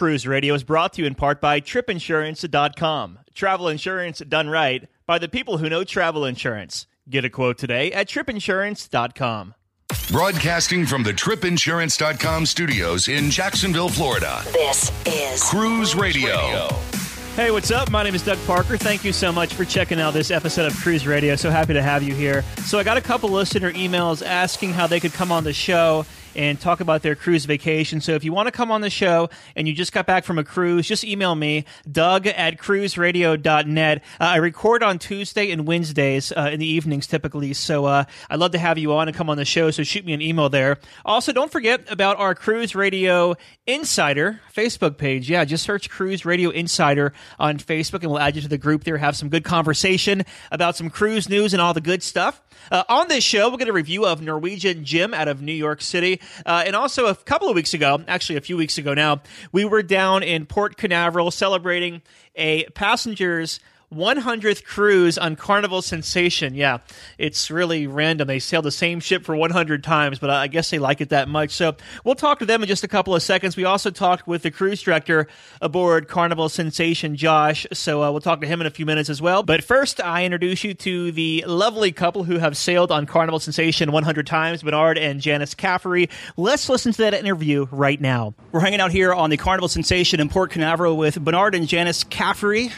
Cruise Radio is brought to you in part by tripinsurance.com. Travel insurance done right by the people who know travel insurance. Get a quote today at tripinsurance.com. Broadcasting from the tripinsurance.com studios in Jacksonville, Florida. This is Cruise Radio. Hey, what's up? My name is Doug Parker. Thank you so much for checking out this episode of Cruise Radio. So happy to have you here. So, I got a couple listener emails asking how they could come on the show and talk about their cruise vacation. So if you want to come on the show and you just got back from a cruise, just email me, Doug at cruiseradio.net. Uh, I record on Tuesday and Wednesdays uh, in the evenings typically. So uh, I'd love to have you on and come on the show. So shoot me an email there. Also, don't forget about our Cruise Radio Insider Facebook page. Yeah, just search Cruise Radio Insider on Facebook and we'll add you to the group there. Have some good conversation about some cruise news and all the good stuff. Uh, on this show, we'll get a review of Norwegian Gem out of New York City. Uh, and also, a couple of weeks ago, actually a few weeks ago now, we were down in Port Canaveral celebrating a passengers 100th cruise on Carnival Sensation. Yeah, it's really random. They sail the same ship for 100 times, but I guess they like it that much. So we'll talk to them in just a couple of seconds. We also talked with the cruise director aboard Carnival Sensation, Josh. So uh, we'll talk to him in a few minutes as well. But first, I introduce you to the lovely couple who have sailed on Carnival Sensation 100 times, Bernard and Janice Caffery. Let's listen to that interview right now. We're hanging out here on the Carnival Sensation in Port Canaveral with Bernard and Janice Caffery.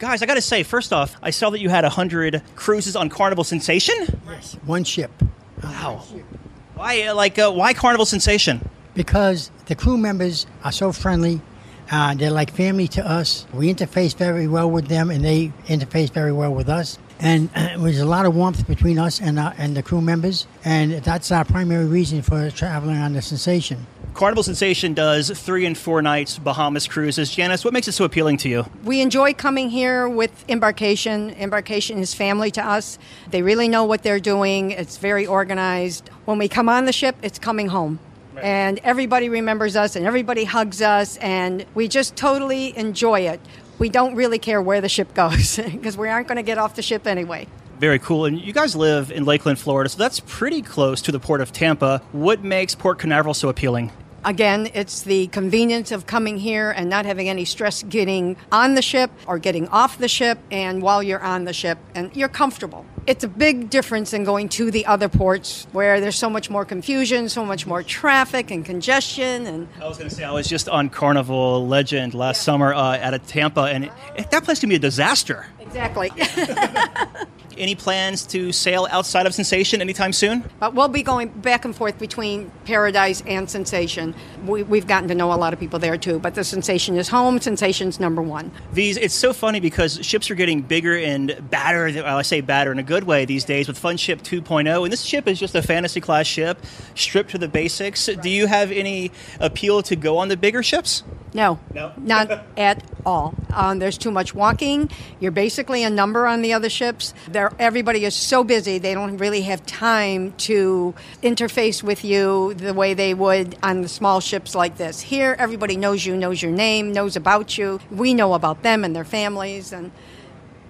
Guys, I got to say, first off, I saw that you had 100 cruises on Carnival Sensation. Yes, one ship. Wow. Why, uh, like, uh, why Carnival Sensation? Because the crew members are so friendly. Uh, they're like family to us. We interface very well with them, and they interface very well with us. And uh, there's a lot of warmth between us and, uh, and the crew members, and that's our primary reason for traveling on the Sensation. Carnival Sensation does three and four nights Bahamas cruises. Janice, what makes it so appealing to you? We enjoy coming here with Embarkation. Embarkation is family to us. They really know what they're doing, it's very organized. When we come on the ship, it's coming home. And everybody remembers us and everybody hugs us, and we just totally enjoy it. We don't really care where the ship goes because we aren't going to get off the ship anyway. Very cool. And you guys live in Lakeland, Florida, so that's pretty close to the port of Tampa. What makes Port Canaveral so appealing? Again, it's the convenience of coming here and not having any stress getting on the ship or getting off the ship and while you're on the ship and you're comfortable. It's a big difference in going to the other ports where there's so much more confusion, so much more traffic and congestion and I was going to say I was just on Carnival Legend last summer uh, at a Tampa and it, that place can be a disaster. Exactly. Any plans to sail outside of Sensation anytime soon? But we'll be going back and forth between Paradise and Sensation. We, we've gotten to know a lot of people there too, but the Sensation is home. Sensation's number one. These it's so funny because ships are getting bigger and badder. Well, I say badder in a good way these days with Fun Ship 2.0, and this ship is just a fantasy class ship, stripped to the basics. Do you have any appeal to go on the bigger ships? No, No? not at all. Um, there's too much walking. You're basically a number on the other ships. They're, everybody is so busy, they don't really have time to interface with you the way they would on the small ships like this. Here, everybody knows you, knows your name, knows about you. We know about them and their families, and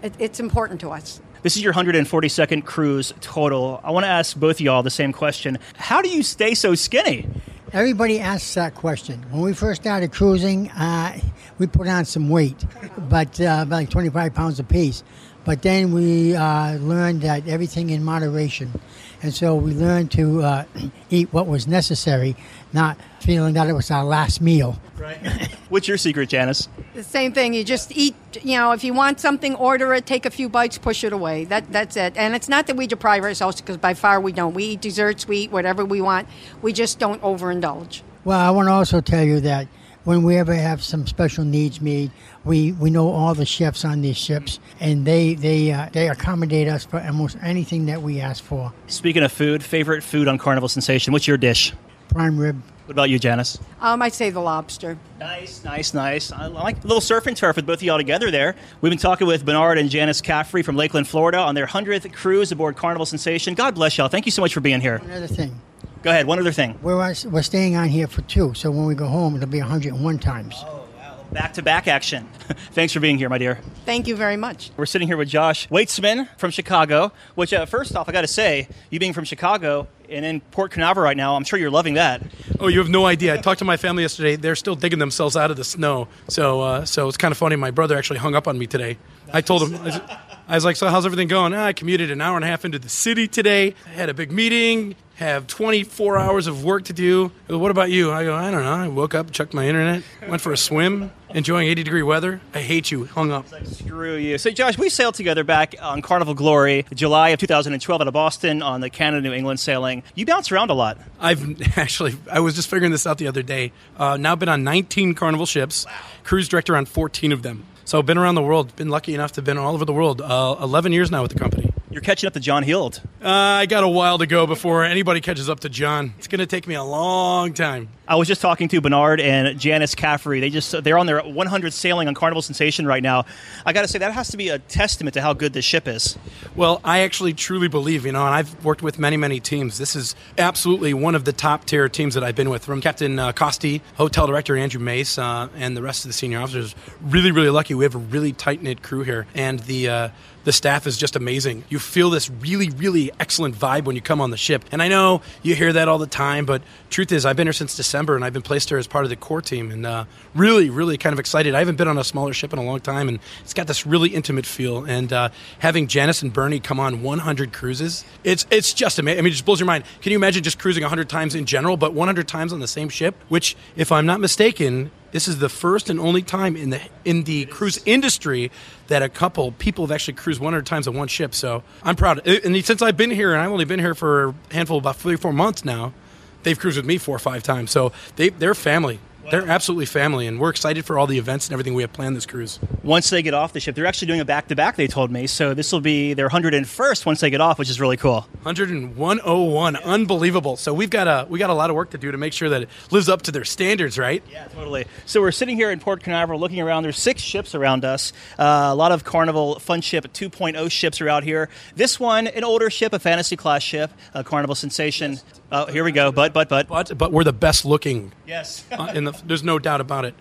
it, it's important to us. This is your 142nd cruise total. I want to ask both of y'all the same question. How do you stay so skinny? Everybody asks that question. When we first started cruising, uh, we put on some weight, but uh, about like 25 pounds apiece. But then we uh, learned that everything in moderation. And so we learned to uh, eat what was necessary, not feeling that it was our last meal. Right. What's your secret, Janice? The same thing. You just eat. You know, if you want something, order it. Take a few bites, push it away. That that's it. And it's not that we deprive ourselves, because by far we don't. We eat desserts. We eat whatever we want. We just don't overindulge. Well, I want to also tell you that when we ever have some special needs made, we, we know all the chefs on these ships, and they they uh, they accommodate us for almost anything that we ask for. Speaking of food, favorite food on Carnival Sensation. What's your dish? Prime rib. What about you, Janice? Um, I'd say the lobster. Nice, nice, nice. I like a little surf and turf with both of y'all together there. We've been talking with Bernard and Janice Caffrey from Lakeland, Florida on their 100th cruise aboard Carnival Sensation. God bless y'all. Thank you so much for being here. Another thing, Go ahead, one other thing. we're we're staying on here for two, so when we go home, it'll be 101 times. Oh, wow. Back to back action. Thanks for being here, my dear. Thank you very much. We're sitting here with Josh Weitzman from Chicago, which, uh, first off, I got to say, you being from Chicago and in Port Canaveral right now, I'm sure you're loving that. Oh, you have no idea. I talked to my family yesterday. They're still digging themselves out of the snow. So, uh, so it's kind of funny. My brother actually hung up on me today. I told him, I was like, "So how's everything going?" Ah, I commuted an hour and a half into the city today. I had a big meeting. Have 24 hours of work to do. What about you? I go, I don't know. I woke up, checked my internet, went for a swim, enjoying 80 degree weather. I hate you. Hung up. Screw you. So, Josh, we sailed together back on Carnival Glory, July of 2012 out of Boston on the Canada New England sailing. You bounce around a lot. I've actually, I was just figuring this out the other day. Uh, now been on 19 Carnival ships, wow. cruise director on 14 of them. So I've been around the world. Been lucky enough to have been all over the world. Uh, Eleven years now with the company. You're catching up to John Heald. Uh, I got a while to go before anybody catches up to John. It's going to take me a long time. I was just talking to Bernard and Janice Caffrey. They just they're on their 100th sailing on Carnival Sensation right now. I got to say that has to be a testament to how good this ship is. Well, I actually truly believe, you know, and I've worked with many many teams. This is absolutely one of the top tier teams that I've been with. From Captain uh, Costi, Hotel Director Andrew Mace, uh, and the rest of the senior officers. Really, really lucky. We have a really tight knit crew here, and the uh, the staff is just amazing. You feel this really, really excellent vibe when you come on the ship. And I know you hear that all the time, but truth is, I've been here since December and I've been placed here as part of the core team and uh, really, really kind of excited. I haven't been on a smaller ship in a long time and it's got this really intimate feel. And uh, having Janice and Bernie come on 100 cruises, it's, it's just amazing. I mean, it just blows your mind. Can you imagine just cruising 100 times in general, but 100 times on the same ship? Which, if I'm not mistaken, this is the first and only time in the in the cruise industry that a couple people have actually cruised 100 times on one ship. So I'm proud. And since I've been here, and I've only been here for a handful, about three or four months now, they've cruised with me four or five times. So they they're family. They're absolutely family, and we're excited for all the events and everything we have planned this cruise. Once they get off the ship, they're actually doing a back to back, they told me. So this will be their 101st once they get off, which is really cool. 101, unbelievable. So we've got a we got a lot of work to do to make sure that it lives up to their standards, right? Yeah, totally. So we're sitting here in Port Canaveral looking around. There's six ships around us. Uh, a lot of Carnival Fun Ship 2.0 ships are out here. This one, an older ship, a fantasy class ship, a Carnival Sensation. Yes. Oh, here we go. But, but, but. But, but we're the best looking. Yes. uh, the, there's no doubt about it.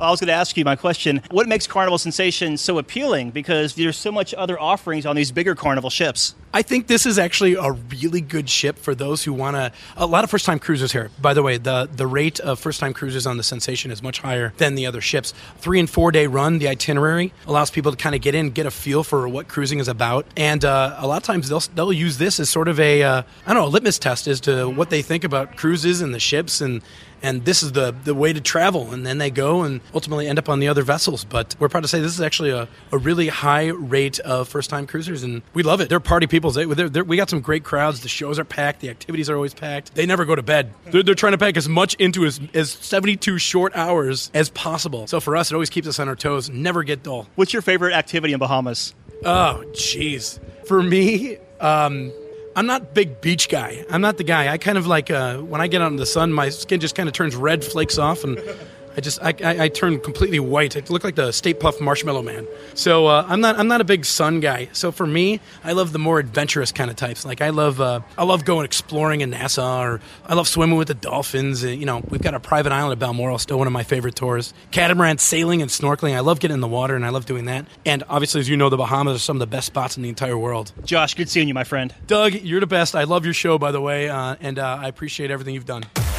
I was going to ask you my question. What makes Carnival Sensation so appealing? Because there's so much other offerings on these bigger Carnival ships. I think this is actually a really good ship for those who want to. A lot of first time cruisers here. By the way, the, the rate of first time cruisers on the Sensation is much higher than the other ships. Three and four day run, the itinerary allows people to kind of get in, get a feel for what cruising is about. And uh, a lot of times they'll, they'll use this as sort of a, uh, I don't know, a litmus test as to what they think about cruises and the ships and and this is the, the way to travel. And then they go and ultimately end up on the other vessels. But we're proud to say this is actually a, a really high rate of first time cruisers, and we love it. They're party people. They, they're, they're, we got some great crowds. The shows are packed, the activities are always packed. They never go to bed. They're, they're trying to pack as much into as, as 72 short hours as possible. So for us, it always keeps us on our toes, never get dull. What's your favorite activity in Bahamas? Oh, jeez. For me, um, I'm not big beach guy. I'm not the guy. I kind of like uh, when I get out in the sun, my skin just kind of turns red, flakes off, and I just I, I, I, turn completely white. I looked like the Stay Puft Marshmallow Man. So uh, I'm not I'm not a big sun guy. So for me, I love the more adventurous kind of types. Like I love uh, I love going exploring in Nassau, or I love swimming with the dolphins. And, you know, we've got a private island at Balmoral, still one of my favorite tours. Catamaran sailing and snorkeling. I love getting in the water, and I love doing that. And obviously, as you know, the Bahamas are some of the best spots in the entire world. Josh, good seeing you, my friend. Doug, you're the best. I love your show, by the way, uh, and uh, I appreciate everything you've done.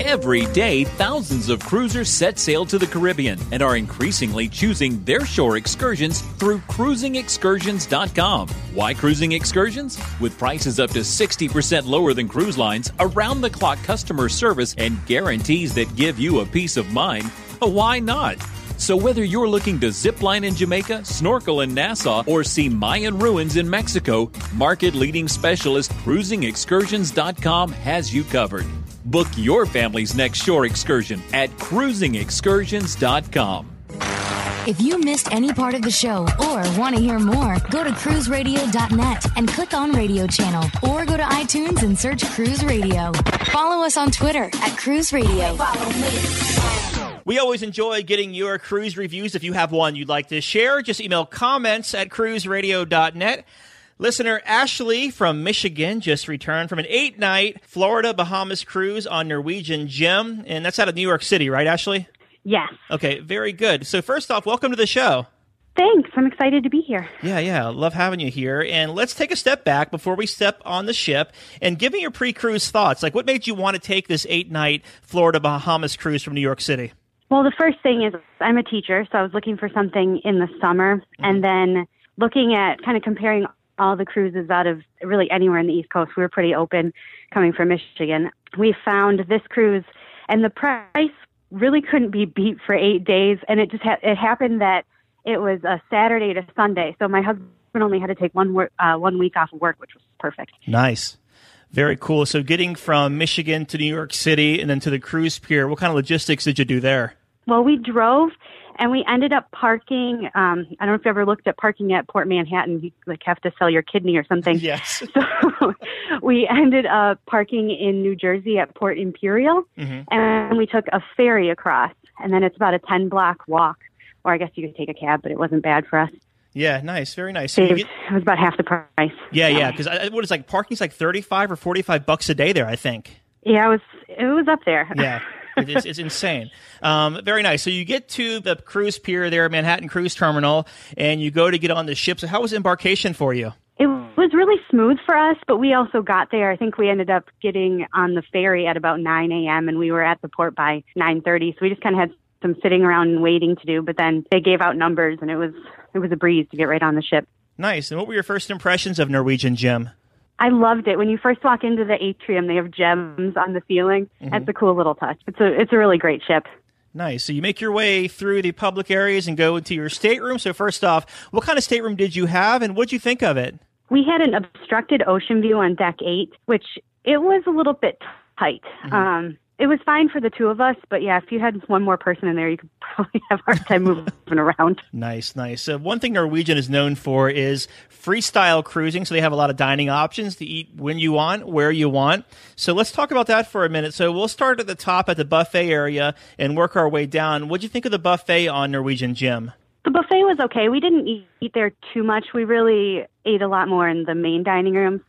Every day, thousands of cruisers set sail to the Caribbean and are increasingly choosing their shore excursions through cruisingexcursions.com. Why cruising excursions? With prices up to 60% lower than cruise lines, around the clock customer service, and guarantees that give you a peace of mind, why not? So whether you're looking to zip line in Jamaica, snorkel in Nassau, or see Mayan ruins in Mexico, market leading specialist cruisingexcursions.com has you covered. Book your family's next shore excursion at cruisingexcursions.com. If you missed any part of the show or want to hear more, go to cruiseradio.net and click on radio channel or go to iTunes and search Cruise Radio. Follow us on Twitter at Cruise Radio. We always enjoy getting your cruise reviews. If you have one you'd like to share, just email comments at cruiseradio.net. Listener Ashley from Michigan just returned from an eight night Florida Bahamas cruise on Norwegian Gem, and that's out of New York City, right, Ashley? Yes. Okay, very good. So, first off, welcome to the show. Thanks. I'm excited to be here. Yeah, yeah. Love having you here. And let's take a step back before we step on the ship and give me your pre cruise thoughts. Like, what made you want to take this eight night Florida Bahamas cruise from New York City? Well, the first thing is I'm a teacher, so I was looking for something in the summer mm-hmm. and then looking at kind of comparing all the cruises out of really anywhere in the East Coast. We were pretty open coming from Michigan. We found this cruise and the price really couldn't be beat for eight days. And it just ha- it happened that it was a Saturday to Sunday. So my husband only had to take one, work, uh, one week off of work, which was perfect. Nice. Very cool. So getting from Michigan to New York City and then to the cruise pier, what kind of logistics did you do there? Well, we drove and we ended up parking. Um, I don't know if you ever looked at parking at Port Manhattan. You like have to sell your kidney or something. Yes. So we ended up parking in New Jersey at Port Imperial, mm-hmm. and we took a ferry across. And then it's about a ten block walk, or I guess you could take a cab, but it wasn't bad for us. Yeah, nice, very nice. So get, it was about half the price. Yeah, yeah, because what is like parking's like thirty five or forty five bucks a day there, I think. Yeah, it was it was up there. Yeah. it is, it's insane. Um, very nice. So you get to the cruise pier there, Manhattan Cruise Terminal, and you go to get on the ship. So how was embarkation for you? It was really smooth for us, but we also got there. I think we ended up getting on the ferry at about 9 a.m. and we were at the port by 9:30. So we just kind of had some sitting around and waiting to do. But then they gave out numbers, and it was it was a breeze to get right on the ship. Nice. And what were your first impressions of Norwegian Gem? I loved it. When you first walk into the atrium, they have gems on the ceiling. Mm-hmm. That's a cool little touch. It's a it's a really great ship. Nice. So you make your way through the public areas and go into your stateroom. So first off, what kind of stateroom did you have, and what did you think of it? We had an obstructed ocean view on deck eight, which it was a little bit tight. Mm-hmm. Um, it was fine for the two of us, but yeah, if you had one more person in there, you could probably have a hard time moving around. Nice, nice. Uh, one thing Norwegian is known for is freestyle cruising. So they have a lot of dining options to eat when you want, where you want. So let's talk about that for a minute. So we'll start at the top at the buffet area and work our way down. What'd you think of the buffet on Norwegian Gem? The buffet was okay. We didn't eat there too much. We really ate a lot more in the main dining rooms,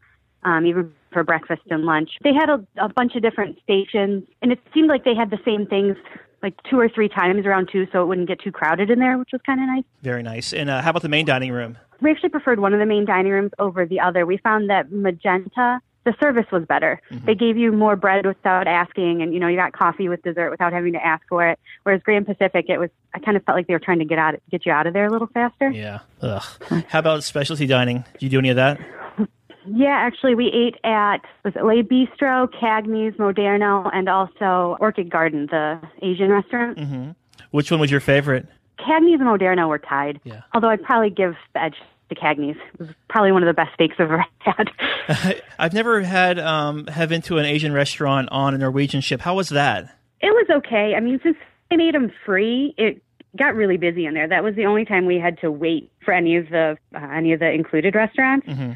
um, even for breakfast and lunch. They had a, a bunch of different stations, and it seemed like they had the same things like two or three times around two, so it wouldn't get too crowded in there, which was kind of nice. Very nice. And uh, how about the main dining room? We actually preferred one of the main dining rooms over the other. We found that Magenta the service was better. Mm-hmm. They gave you more bread without asking, and you know you got coffee with dessert without having to ask for it. Whereas Grand Pacific, it was I kind of felt like they were trying to get out get you out of there a little faster. Yeah. Ugh. How about specialty dining? Did you do any of that? Yeah, actually, we ate at was it Le Bistro, Cagney's, Moderno, and also Orchid Garden, the Asian restaurant. Mm-hmm. Which one was your favorite? Cagney's and Moderno were tied. Yeah. Although I'd probably give the edge to Cagney's. It was probably one of the best steaks I've ever had. I've never had um, have been to an Asian restaurant on a Norwegian ship. How was that? It was okay. I mean, since they made them free, it got really busy in there. That was the only time we had to wait for any of the uh, any of the included restaurants. Mm-hmm.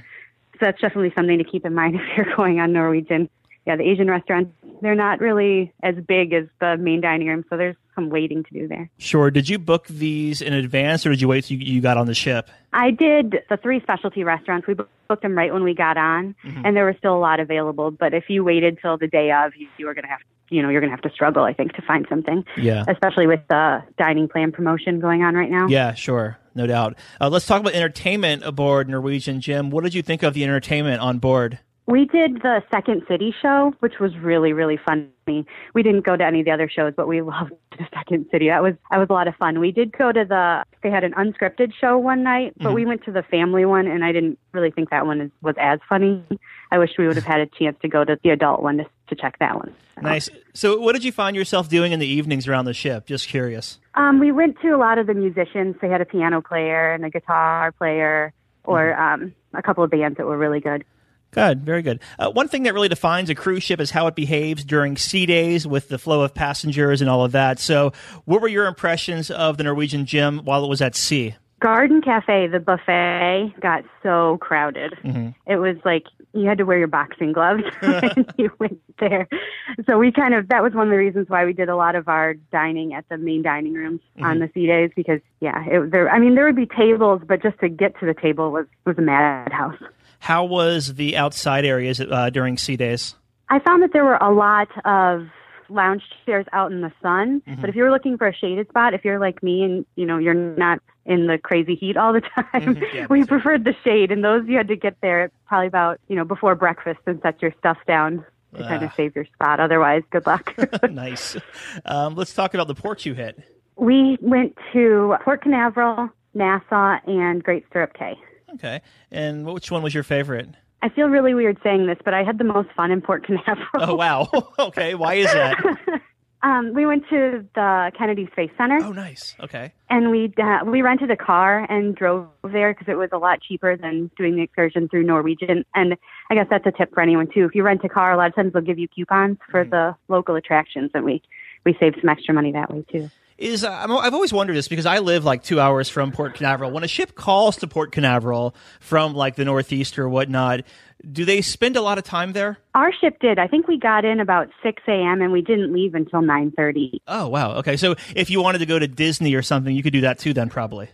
So that's definitely something to keep in mind if you're going on Norwegian yeah, the Asian restaurants, they're not really as big as the main dining room, so there's some waiting to do there. Sure. Did you book these in advance or did you wait till you, you got on the ship? I did the three specialty restaurants. We booked them right when we got on, mm-hmm. and there were still a lot available. But if you waited till the day of, you, you were going to have, you know, you're going to have to struggle, I think, to find something. Yeah. Especially with the dining plan promotion going on right now. Yeah, sure. No doubt. Uh, let's talk about entertainment aboard Norwegian Gem, What did you think of the entertainment on board? We did the Second City show, which was really, really funny. We didn't go to any of the other shows, but we loved the Second City. That was that was a lot of fun. We did go to the they had an unscripted show one night, but we went to the family one, and I didn't really think that one is, was as funny. I wish we would have had a chance to go to the adult one to, to check that one. Nice. So, what did you find yourself doing in the evenings around the ship? Just curious. Um, we went to a lot of the musicians. They had a piano player and a guitar player, or um, a couple of bands that were really good. Good, very good. Uh, one thing that really defines a cruise ship is how it behaves during sea days with the flow of passengers and all of that. So, what were your impressions of the Norwegian Gem while it was at sea? Garden Cafe, the buffet got so crowded. Mm-hmm. It was like you had to wear your boxing gloves when you went there. So we kind of that was one of the reasons why we did a lot of our dining at the main dining rooms Mm-hmm. on the sea days because yeah, it, there. I mean, there would be tables, but just to get to the table was was a madhouse. How was the outside areas uh, during sea days? I found that there were a lot of lounge chairs out in the sun. Mm-hmm. But if you're looking for a shaded spot, if you're like me and you know you're not in the crazy heat all the time, Mm-hmm. Yeah, we preferred the shade. And those you had to get there probably about you know before breakfast and set your stuff down to kind Ah. of save your spot. Otherwise, good luck. nice. Um, let's talk about the ports you hit. we went to Port Canaveral, Nassau, and Great Stirrup Cay. Okay. And which one was your favorite? I feel really weird saying this, but I had the most fun in Port Canaveral. Oh, wow. okay. Why is that? Um, we went to the Kennedy Space Center. Oh, nice. Okay. and we uh, we rented a car and drove there because it was a lot cheaper than doing the excursion through Norwegian. And I guess that's a tip for anyone too. If you rent a car, a lot of times they'll give you coupons for the local attractions, and we we saved some extra money that way too. Is uh, I'm, I've always wondered this because I live like two hours from Port Canaveral. When a ship calls to Port Canaveral from like the Northeast or whatnot, do they spend a lot of time there? Our ship did. I think we got in about six a.m. and we didn't leave until nine thirty. Oh wow. Okay, so if you wanted to go to Disney or something, you could do that too. Then probably.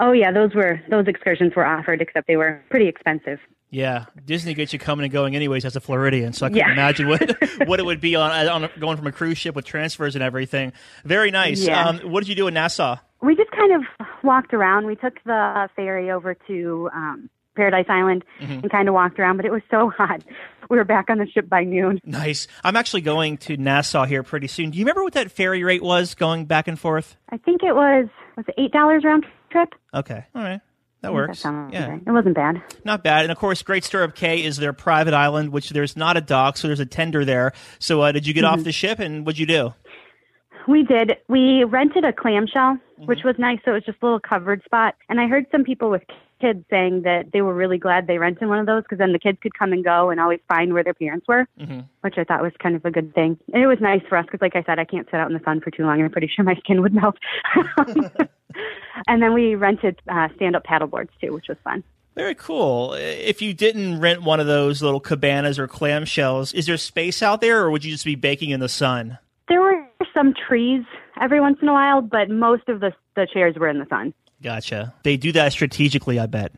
Oh yeah, those were those excursions were offered, except they were pretty expensive. Yeah, Disney gets you coming and going anyways as a Floridian, so I can't Yeah. imagine what what it would be on, on going from a cruise ship with transfers and everything. Very nice. Yeah. Um, what did you do in Nassau? we just kind of walked around. We took the ferry over to um, Paradise Island and kind of walked around, but it was so hot. We were back on the ship by noon. Nice. I'm actually going to Nassau here pretty soon. Do you remember what that ferry rate was going back and forth? I think it was was it eight dollars round trip. Okay, all right, that That works. sounds Yeah, right. It wasn't bad. not bad. And of course, Great Stirrup Cay is their private island, which there's not a dock, so there's a tender there. So, uh, did you get Mm-hmm. off the ship, and what'd you do? We did. We rented a clamshell, which was nice. So it was just a little covered spot. And I heard some people with kids saying that they were really glad they rented one of those because then the kids could come and go and always find where their parents were, which I thought was kind of a good thing. And it was nice for us because, like I said, I can't sit out in the sun for too long, and I'm pretty sure my skin would melt. and then we rented uh, stand-up paddle boards too, which was fun. Very cool. If you didn't rent one of those little cabanas or clamshells, is there space out there, or would you just be baking in the sun? There were some trees every once in a while, but most of the the chairs were in the sun. Gotcha. They do that strategically, I bet.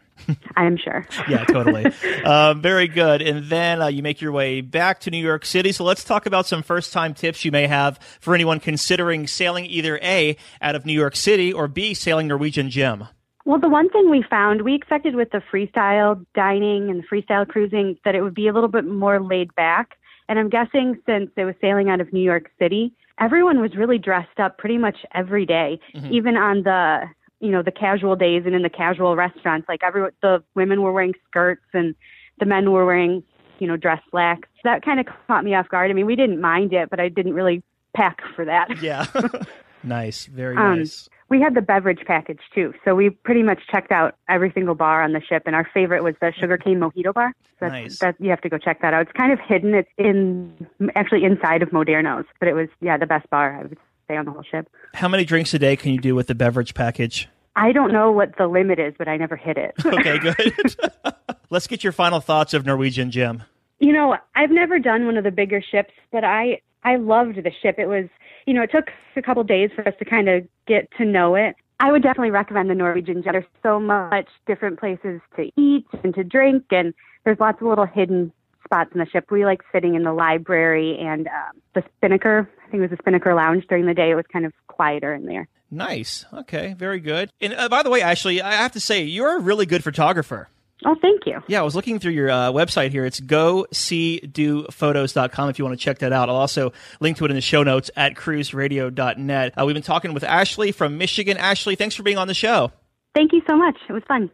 I am sure. Yeah, totally. um, very good. And then uh, you make your way back to New York City. So let's talk about some first time tips you may have for anyone considering sailing either A, out of New York City, or B, sailing Norwegian Gem. Well, the one thing we found, we expected with the freestyle dining and the freestyle cruising that it would be a little bit more laid back. And I'm guessing since it was sailing out of New York City, everyone was really dressed up pretty much every day, even on the you know the casual days and in the casual restaurants. Like every the women were wearing skirts and the men were wearing you know dress slacks. That kind of caught me off guard. I mean, we didn't mind it, but I didn't really pack for that. Yeah. nice. Very Um, nice. We had the beverage package too, so we pretty much checked out every single bar on the ship, and our favorite was the sugarcane mojito bar. That's, Nice. That you have to go check that out. It's kind of hidden. It's in actually inside of Moderno's, but it was yeah the best bar I would say on the whole ship. How many drinks a day can you do with the beverage package? I don't know what the limit is, but I never hit it. Okay, good. let's get your final thoughts of Norwegian Gem. You know, I've never done one of the bigger ships, but I I loved the ship. It was, you know, it took a couple days for us to kind of get to know it. I would definitely recommend the Norwegian Gem. There's so much different places to eat and to drink, and there's lots of little hidden spots in the ship. We like sitting in the library and um, the Spinnaker. I think it was the Spinnaker Lounge during the day. It was kind of quieter in there. Nice. Okay, very good. And uh, by the way, Ashley, I have to say, you're a really good photographer. Oh, thank you. Yeah, I was looking through your uh, website here. It's go-see-do-photos.com if you want to check that out. I'll also link to it in the show notes at cruiseradio.net. Uh, we've been talking with Ashley from Michigan. Ashley, thanks for being on the show. Thank you so much. It was fun.